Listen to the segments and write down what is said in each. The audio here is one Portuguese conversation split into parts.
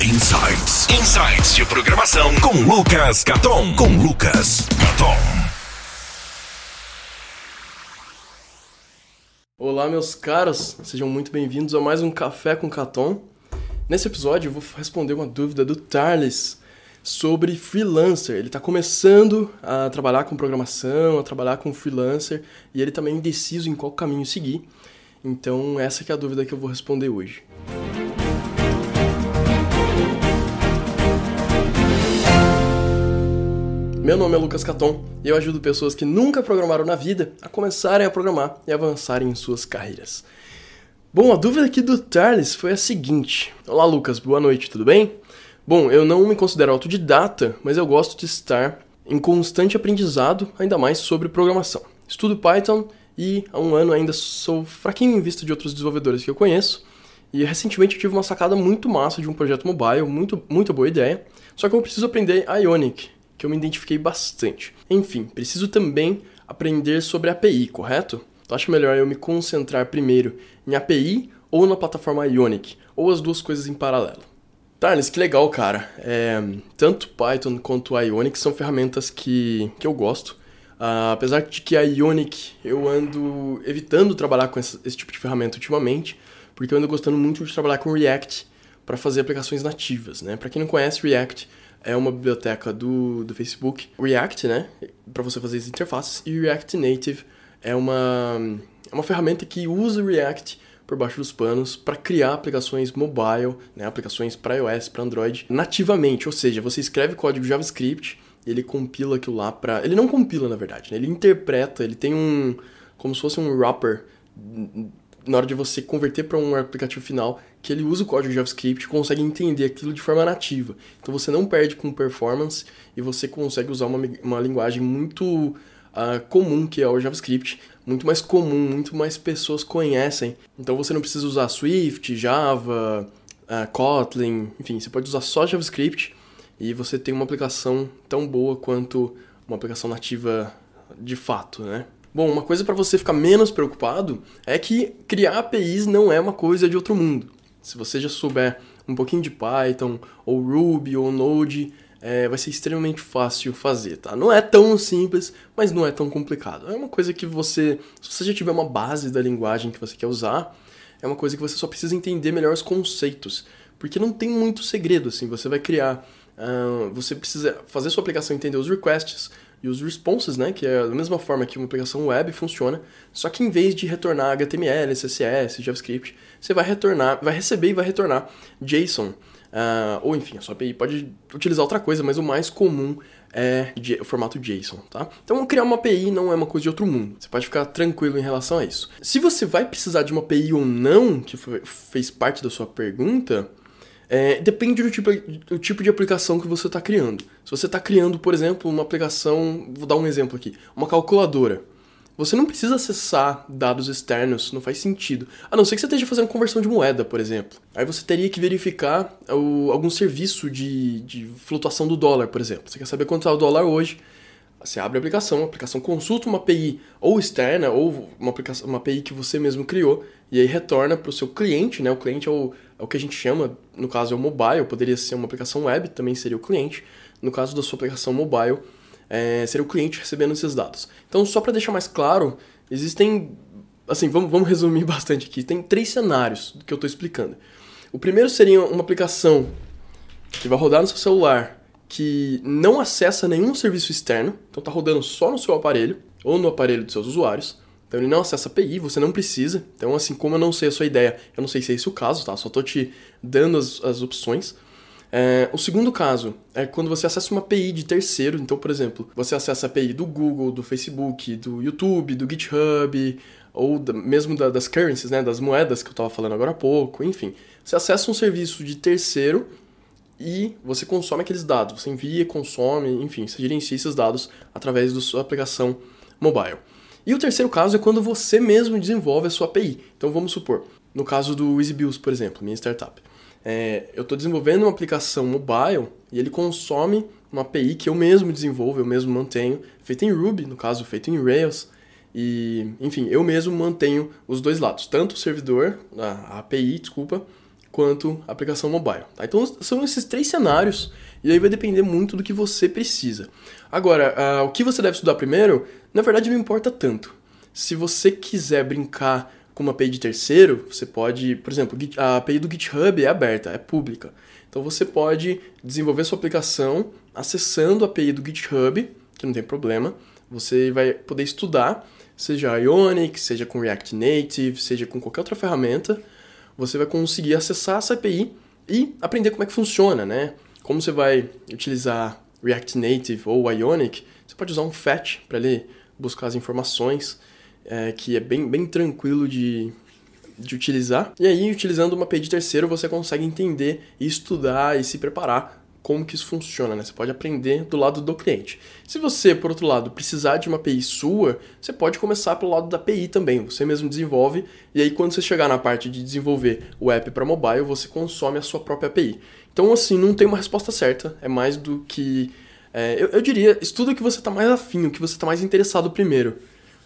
Insights. Insights de programação com Lucas Caton. Com Lucas Caton. Olá, meus caros, sejam muito bem-vindos a mais um Café com Caton. Nesse episódio eu vou responder uma dúvida do Tarles sobre freelancer. Ele está começando a trabalhar com programação, a trabalhar com freelancer e ele também é indeciso em qual caminho seguir. Então, essa é a dúvida que eu vou responder hoje. Meu nome é Lucas Caton e eu ajudo pessoas que nunca programaram na vida a começarem a programar e avançarem em suas carreiras. Bom, a dúvida aqui do Charles foi a seguinte: Olá, Lucas, boa noite, tudo bem? Bom, eu não me considero autodidata, mas eu gosto de estar em constante aprendizado, ainda mais sobre programação. Estudo Python e há um ano ainda sou fraquinho em vista de outros desenvolvedores que eu conheço. E recentemente eu tive uma sacada muito massa de um projeto mobile, muito, muito boa ideia. Só que eu preciso aprender Ionic, que eu me identifiquei bastante. Enfim, preciso também aprender sobre API, correto? Então acho melhor eu me concentrar primeiro em API ou na plataforma Ionic, ou as duas coisas em paralelo. Tarnes, que legal, cara. É, tanto Python quanto Ionic são ferramentas que, que eu gosto. Uh, apesar de que a Ionic eu ando evitando trabalhar com esse, esse tipo de ferramenta ultimamente, porque eu ando gostando muito de trabalhar com React para fazer aplicações nativas, né? Para quem não conhece React, é uma biblioteca do, do Facebook. React, né? Para você fazer as interfaces. E React Native é uma, é uma ferramenta que usa React por baixo dos panos para criar aplicações mobile, né? aplicações para iOS, para Android, nativamente. Ou seja, você escreve código JavaScript e ele compila aquilo lá para. Ele não compila, na verdade, né? ele interpreta, ele tem um. como se fosse um wrapper na hora de você converter para um aplicativo final, que ele usa o código JavaScript consegue entender aquilo de forma nativa. Então você não perde com performance e você consegue usar uma, uma linguagem muito uh, comum, que é o JavaScript, muito mais comum, muito mais pessoas conhecem. Então você não precisa usar Swift, Java, uh, Kotlin, enfim, você pode usar só JavaScript e você tem uma aplicação tão boa quanto uma aplicação nativa de fato, né? Bom, uma coisa para você ficar menos preocupado é que criar APIs não é uma coisa de outro mundo. Se você já souber um pouquinho de Python, ou Ruby, ou Node, é, vai ser extremamente fácil fazer, tá? Não é tão simples, mas não é tão complicado. É uma coisa que você, se você já tiver uma base da linguagem que você quer usar, é uma coisa que você só precisa entender melhor os conceitos, porque não tem muito segredo, assim, você vai criar, uh, você precisa fazer sua aplicação entender os requests, e os responses, né, que é da mesma forma que uma aplicação web funciona, só que em vez de retornar HTML, CSS, JavaScript, você vai retornar, vai receber e vai retornar JSON. Uh, ou enfim, a sua API pode utilizar outra coisa, mas o mais comum é o formato JSON, tá? Então criar uma API não é uma coisa de outro mundo. Você pode ficar tranquilo em relação a isso. Se você vai precisar de uma API ou não, que foi, fez parte da sua pergunta, é, depende do tipo, do tipo de aplicação que você está criando. Se você está criando, por exemplo, uma aplicação, vou dar um exemplo aqui, uma calculadora. Você não precisa acessar dados externos, não faz sentido. A não ser que você esteja fazendo conversão de moeda, por exemplo. Aí você teria que verificar o, algum serviço de, de flutuação do dólar, por exemplo. Você quer saber quanto está o dólar hoje, você abre a aplicação, a aplicação consulta uma API ou externa ou uma, aplicação, uma API que você mesmo criou e aí retorna para o seu cliente, né? O cliente é o, é o que a gente chama, no caso é o mobile, poderia ser uma aplicação web, também seria o cliente. No caso da sua aplicação mobile, é, seria o cliente recebendo esses dados. Então, só para deixar mais claro, existem, assim, vamos, vamos resumir bastante aqui. Tem três cenários que eu estou explicando. O primeiro seria uma aplicação que vai rodar no seu celular que não acessa nenhum serviço externo, então está rodando só no seu aparelho ou no aparelho dos seus usuários. Então ele não acessa API, você não precisa. Então, assim, como eu não sei a sua ideia, eu não sei se é esse o caso, tá? Só estou te dando as, as opções. É, o segundo caso é quando você acessa uma API de terceiro. Então, por exemplo, você acessa a API do Google, do Facebook, do YouTube, do GitHub, ou da, mesmo da, das currencies, né? Das moedas que eu estava falando agora há pouco, enfim. Você acessa um serviço de terceiro e você consome aqueles dados, você envia, consome, enfim, você gerencia esses dados através da sua aplicação mobile. E o terceiro caso é quando você mesmo desenvolve a sua API. Então vamos supor, no caso do EasyBills, por exemplo, minha startup, é, eu estou desenvolvendo uma aplicação mobile e ele consome uma API que eu mesmo desenvolvo, eu mesmo mantenho, feita em Ruby, no caso, feito em Rails. E, enfim, eu mesmo mantenho os dois lados, tanto o servidor, a API, desculpa, quanto aplicação mobile. Tá? Então são esses três cenários e aí vai depender muito do que você precisa. Agora, uh, o que você deve estudar primeiro, na verdade não importa tanto. Se você quiser brincar com uma API de terceiro, você pode, por exemplo, a API do GitHub é aberta, é pública. Então você pode desenvolver sua aplicação acessando a API do GitHub, que não tem problema. Você vai poder estudar, seja Ionic, seja com React Native, seja com qualquer outra ferramenta. Você vai conseguir acessar essa API e aprender como é que funciona, né? Como você vai utilizar React Native ou Ionic, você pode usar um fetch para ele buscar as informações é, que é bem, bem tranquilo de, de utilizar. E aí, utilizando uma API de terceiro, você consegue entender estudar e se preparar como que isso funciona, né? Você pode aprender do lado do cliente. Se você, por outro lado, precisar de uma API sua, você pode começar pelo lado da API também. Você mesmo desenvolve e aí quando você chegar na parte de desenvolver o app para mobile, você consome a sua própria API. Então, assim, não tem uma resposta certa. É mais do que... É, eu, eu diria, estuda o que você está mais afim, o que você está mais interessado primeiro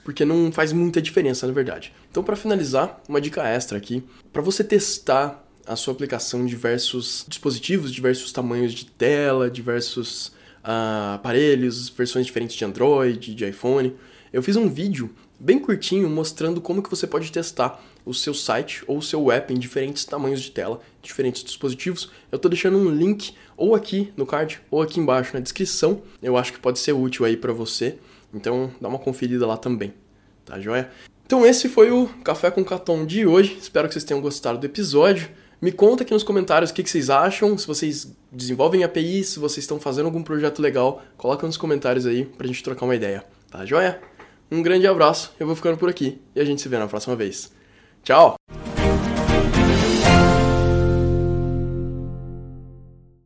porque não faz muita diferença, na verdade. Então, para finalizar, uma dica extra aqui, para você testar a sua aplicação em diversos dispositivos, diversos tamanhos de tela, diversos uh, aparelhos, versões diferentes de Android, de iPhone, eu fiz um vídeo bem curtinho mostrando como que você pode testar o seu site ou o seu app em diferentes tamanhos de tela, diferentes dispositivos. Eu estou deixando um link ou aqui no card ou aqui embaixo na descrição. Eu acho que pode ser útil aí para você. Então dá uma conferida lá também, tá joia? Então esse foi o Café com Catom de hoje. Espero que vocês tenham gostado do episódio. Me conta aqui nos comentários o que, vocês acham, se vocês desenvolvem API, se vocês estão fazendo algum projeto legal, coloca nos comentários aí pra gente trocar uma ideia, tá joia? Um grande abraço, eu vou ficando por aqui e a gente se vê na próxima vez. Tchau!